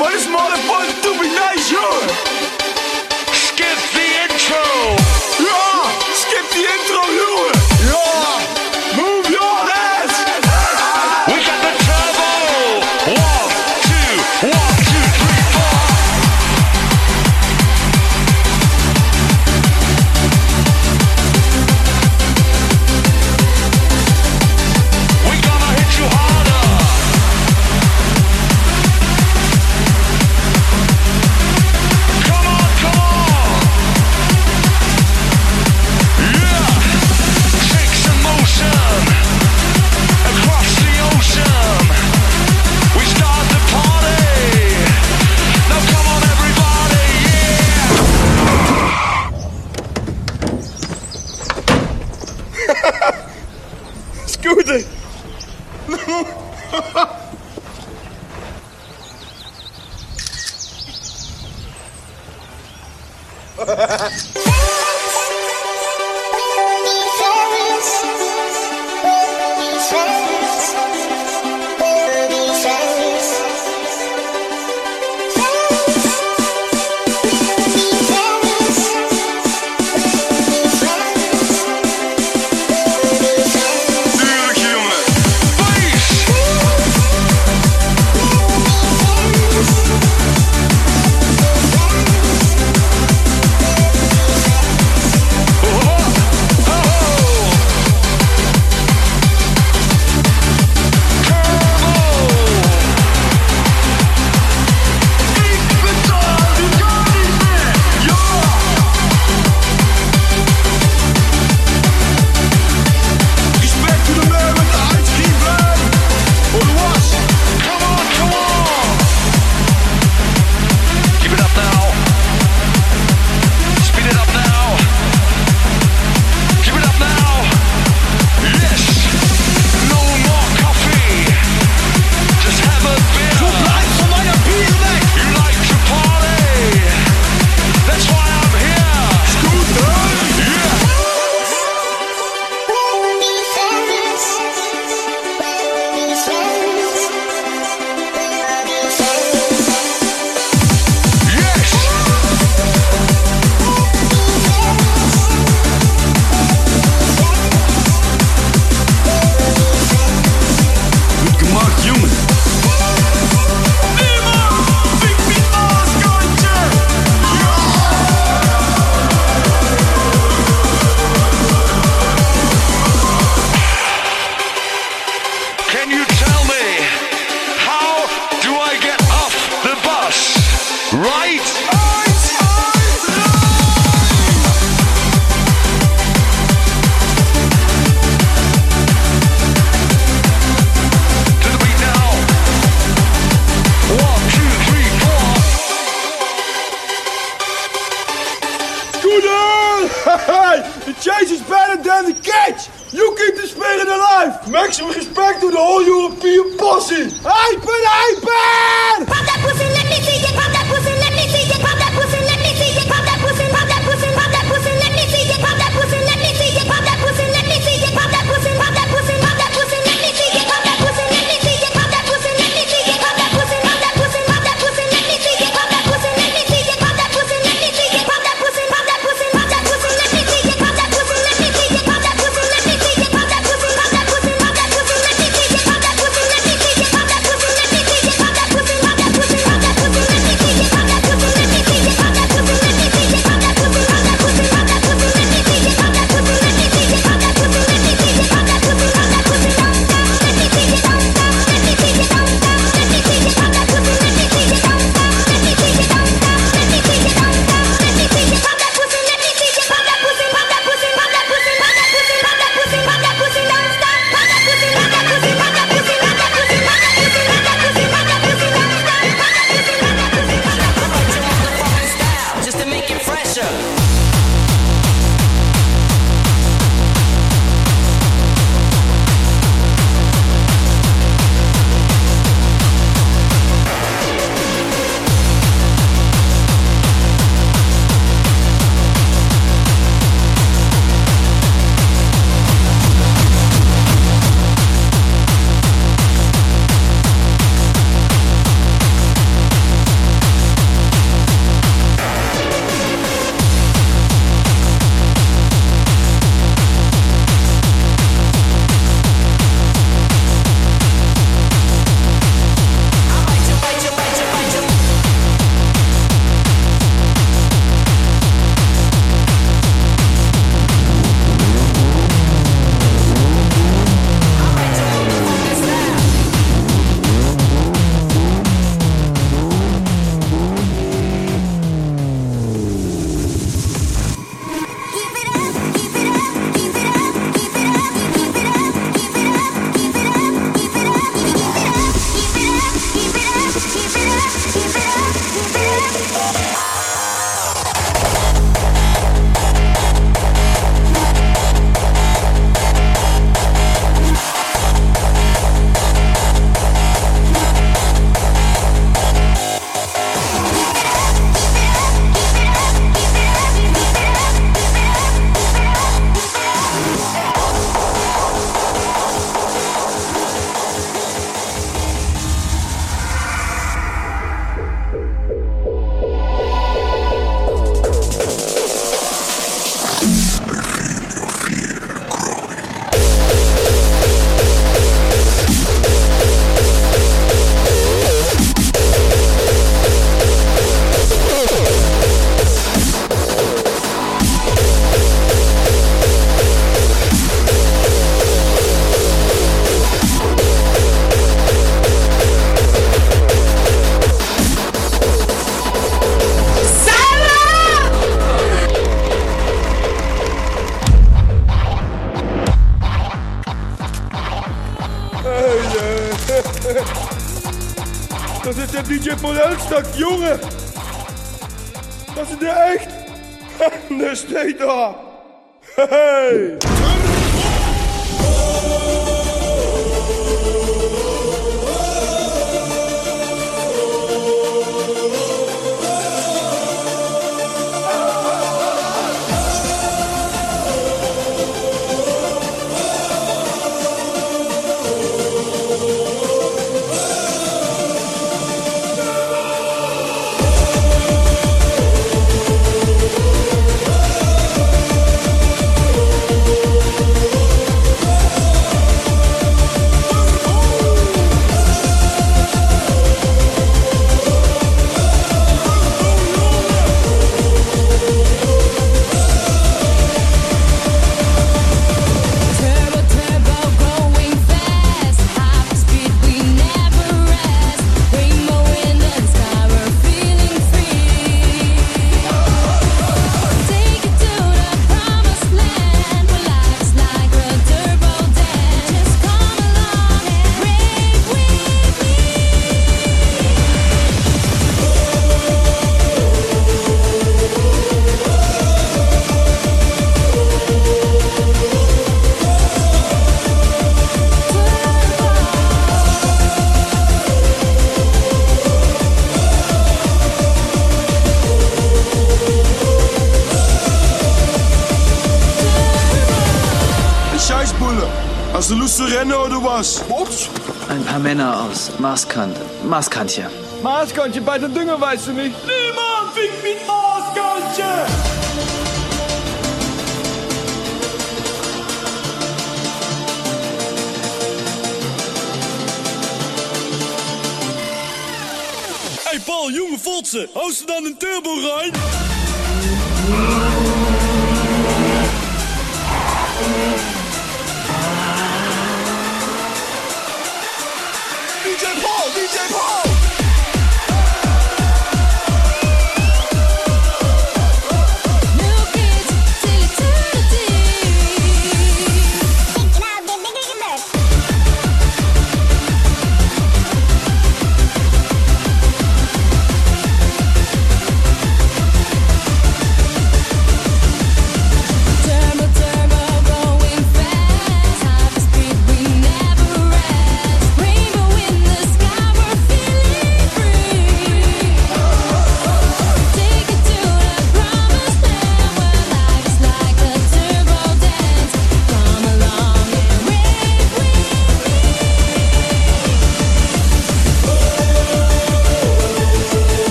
But it's more than Marskant. Marskantje. Maaskantje bij de dungen, weißt du nicht? Niemand vindt mit Maaskantje! Hey Paul, jonge fotsen, hou ze dan een turbo rein?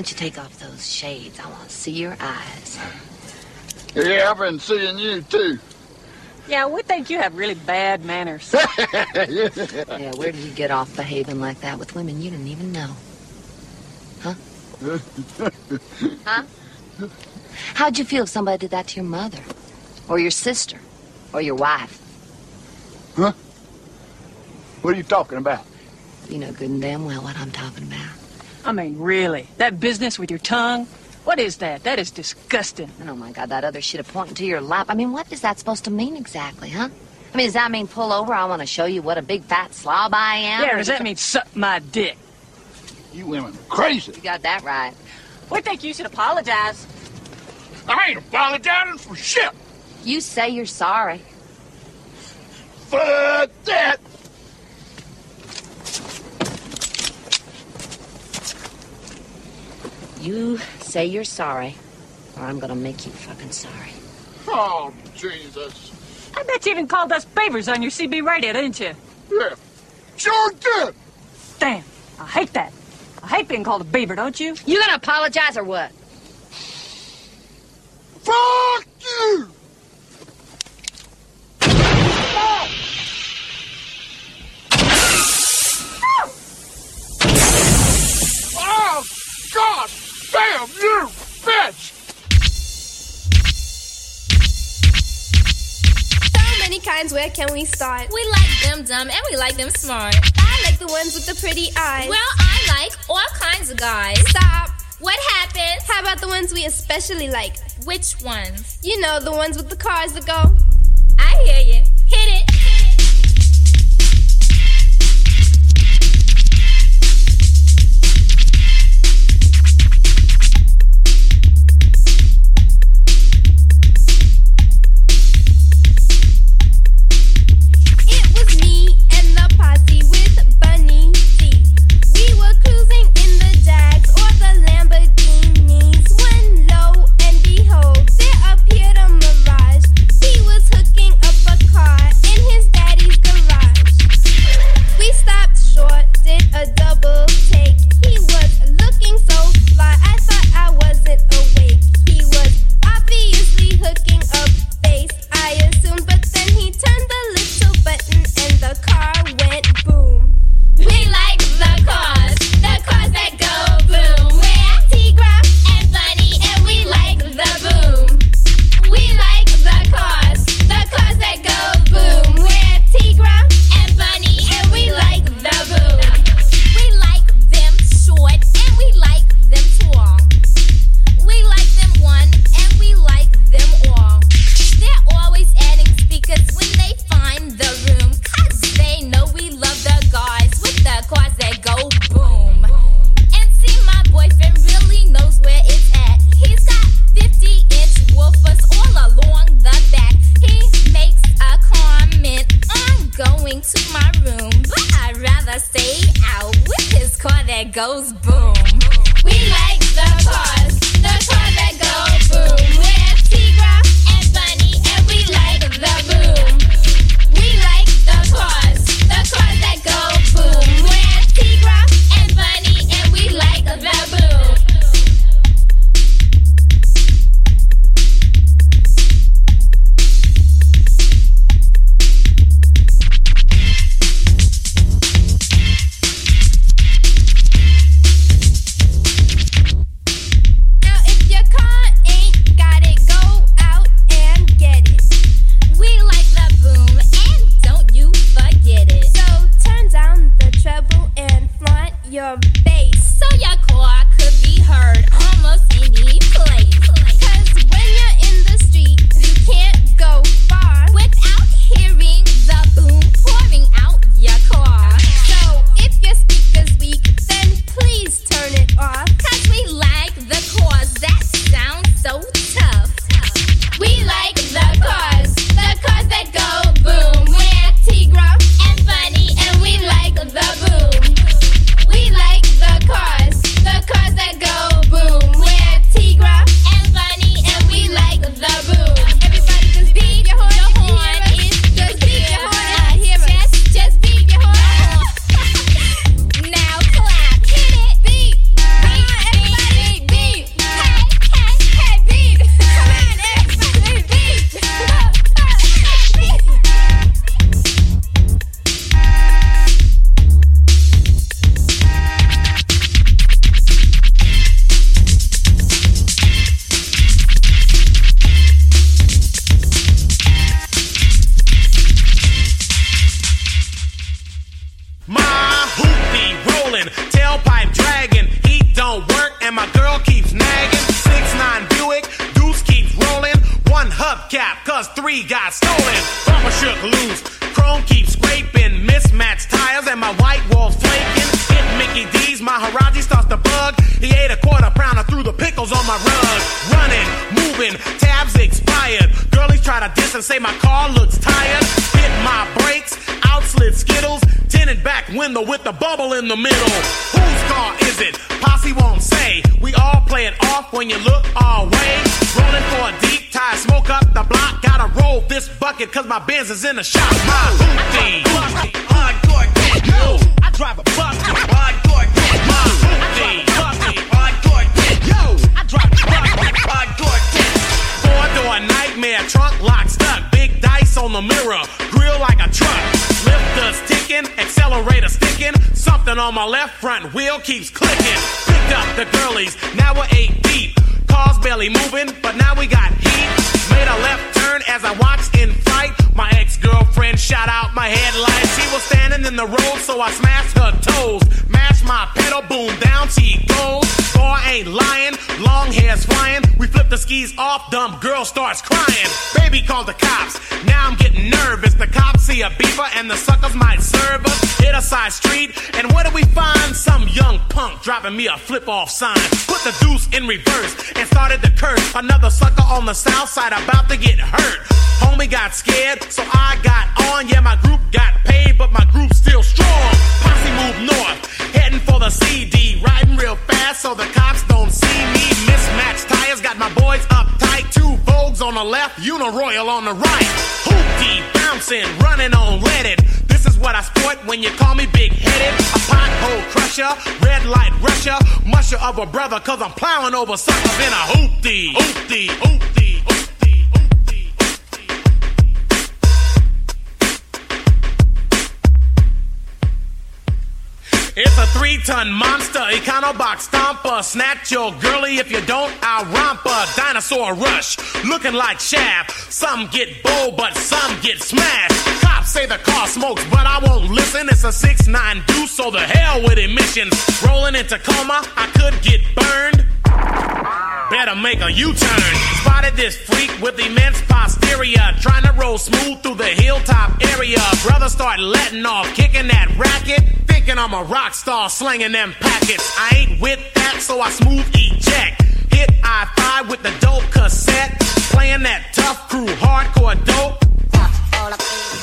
Don't you take off those shades? I want to see your eyes. Yeah, I've been seeing you too. Yeah, we think you have really bad manners. Yeah, where did you get off behaving like that with women you didn't even know? Huh? huh? How'd you feel if somebody did that to your mother? Or your sister? Or your wife? Huh? What are you talking about? You know good and damn well what I'm talking about. I mean, really, that business with your tongue? What is that? That is disgusting. And oh my god, that other shit of pointing to your lap. I mean, what is that supposed to mean exactly, huh? I mean, does that mean pull over? I want to show you what a big fat slob I am? Yeah, Or does that mean suck my dick? You women are crazy. You got that right. We think you should apologize. I ain't apologizing for shit. You say you're sorry. Fuck that. You say you're sorry, or I'm gonna make you fucking sorry. Oh, Jesus. I bet you even called us beavers on your CB radio, didn't you? Yeah, sure did. Damn, I hate that. I hate being called a beaver, don't you? You gonna apologize or what? Fuck you! Oh, God! Sam, you bitch! So many kinds, where can we start? We like them dumb and we like them smart. I like the ones with the pretty eyes. Well, I like all kinds of guys. Stop. What happened? How about the ones we especially like? Which ones? You know, the ones with the cars that go. I hear you. a mirror, grill like a truck. Lifters ticking, accelerator sticking. Something on my left front wheel keeps clicking. Picked up the girlies, now we're eight deep. Cars barely moving, but now we got heat. Made a left turn as I watched in flight. My ex girlfriend shot out my headlights. She was standing in the road, so I smashed her toes. Mashed my pedal, boom, down she goes. Boy, ain't lying, long hair's flying. We flip the skis off, dumb girl starts crying. Baby called the cops, now I'm getting nervous. The cops see a beaver and the suckers might serve us. Hit a side street, and what do we find? Some young punk dropping me a flip off sign. Put the deuce in reverse and started to curse. Another sucker on the south side about to get hurt. Homie got scared, so I got on. Yeah, my group got paid, but my group's still strong. Posse moved north, heading for the CD. Riding real fast so the cops don't see me. Mismatched tires got my boys uptight. Two Vogues on the left, Uniroyal on the right. Hoopty bouncing, running on leaded. This is what I sport when you call me big headed. A pothole crusher, red light rusher, musher of a brother, cause I'm plowing over suckers in a hoopty. Hoopty, hoopty, hoopty. It's a three ton monster, Econobox stomper. Snatch your girlie if you don't, I'll romp her. Dinosaur rush, looking like Shaft. Some get bold, but some get smashed. Cops say the car smokes, but I won't listen. It's a 6 9 deuce, so the hell with emissions. Rolling in Tacoma, I could get burned. Better make a U-turn. Spotted this freak with immense posterior, trying to roll smooth through the hilltop area. Brother start letting off, kicking that racket, thinking I'm a rock star, slinging them packets. I ain't with that, so I smooth eject. Hit I-5 with the dope cassette, playing that tough crew, hardcore dope.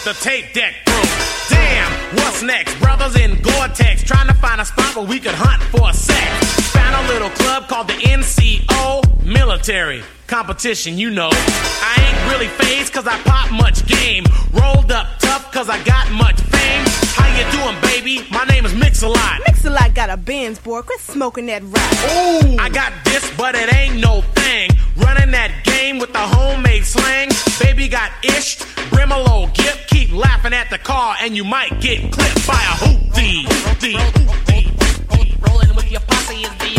The tape deck broke. Damn, what's next? Brothers in Gore-Tex trying to find a spot where we could hunt for a sec. Found a little club called the NCO Military Competition, you know. I ain't really phased cause I pop much game. Rolled up tough cause I got much fame. How you doing, baby? My name is Mix-a-Lot. Mix-a-Lot got a Benz, boy. Quit smoking that rock. Ooh. I got this, but it ain't no thing. Running that game with the homemade slang. Baby got ish, Brimalo gift. Keep laughing at the car, and you might get clipped by a hoopty. hoopty, hoopty. Rolling with your posse is the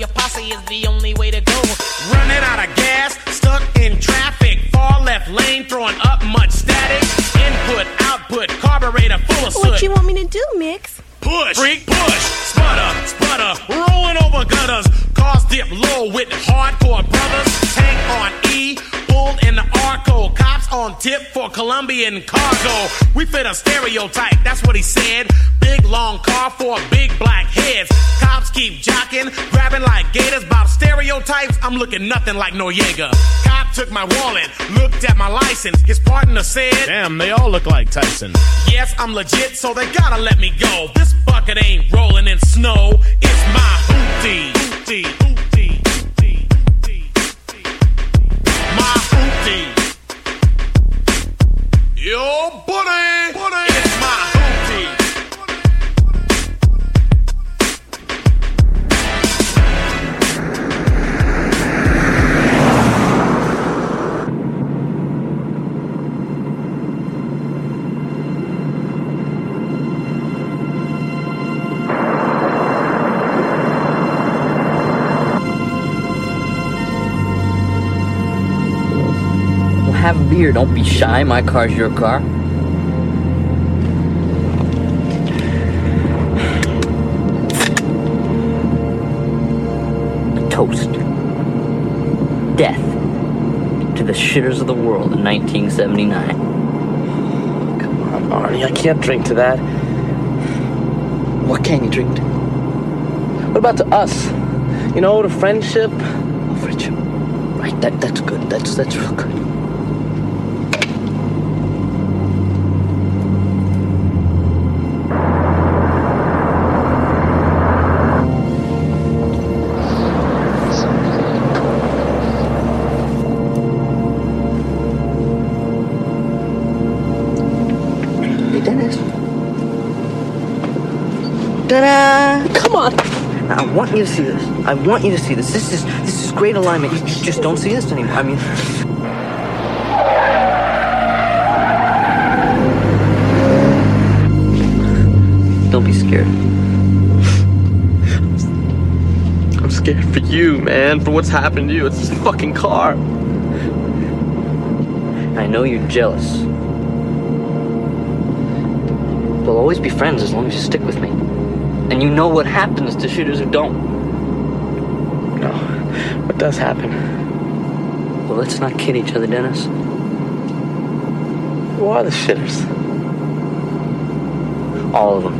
your posse is the only way to go. Running out of gas, stuck in traffic. Far left lane, throwing up much static. Input, output, carburetor full of soot. What you want me to do, Mix? Push, freak, push, sputter, sputter, rolling over gutters. Cars dip low with hardcore brothers. Tank on E, pulled in the Arco. Cops on tip for Colombian cargo. We fit a stereotype, that's what he said. Big long car for big black heads. Cops keep jocking, grabbing like gators. About stereotypes, I'm looking nothing like Noriega. Cop took my wallet, looked at my license. His partner said, Damn, they all look like Tyson. Yes, I'm legit, so they gotta let me go. This bucket ain't rolling in snow. It's my hoopty, hoopty, hoopty. My hoopty. Yo, buddy. Beer. Don't be shy. My car's your car. A toast. Death to the shitters of the world in 1979. Come on, Arnie. I can't drink to that. What can you drink to? What about to us? You know, to friendship? Oh, friendship. Right, that, that's good. That's, that's real good. Want you to see this. I want you to see this. This is this is great alignment. You just don't see this anymore. I mean, don't be scared. I'm scared for you, man. For what's happened to you. It's this fucking car. I know you're jealous. We'll always be friends as long as you stick with me. And you know what happens to shooters who don't. No. What does happen? Well, let's not kid each other, Dennis. Who are the shitters? All of them.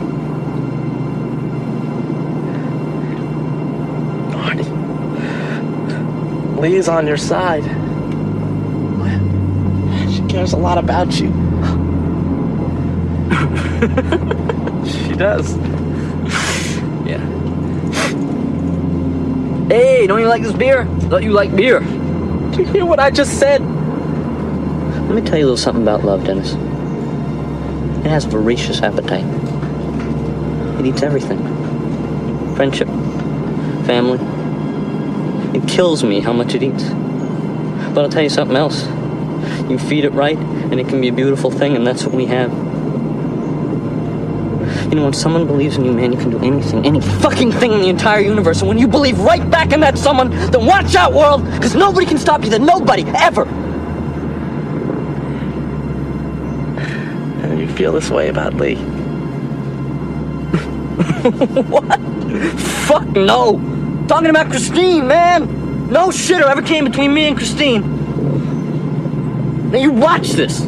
Marty. Leigh's on your side. What? She cares a lot about you. she does. Hey, don't you like this beer? Thought you like beer. Did you hear what I just said? Let me tell you a little something about love, Dennis. It has voracious appetite. It eats everything. Friendship, family. It kills me how much it eats. But I'll tell you something else. You feed it right, and it can be a beautiful thing, and that's what we have. You know, when someone believes in you, man, you can do anything, any fucking thing in the entire universe. And when you believe right back in that someone, then watch out, world, because nobody can stop you. Then nobody, ever. And you feel this way about Leigh. what? Fuck no. Talking about Christine, man. No shitter ever came between me and Christine. Now you watch this.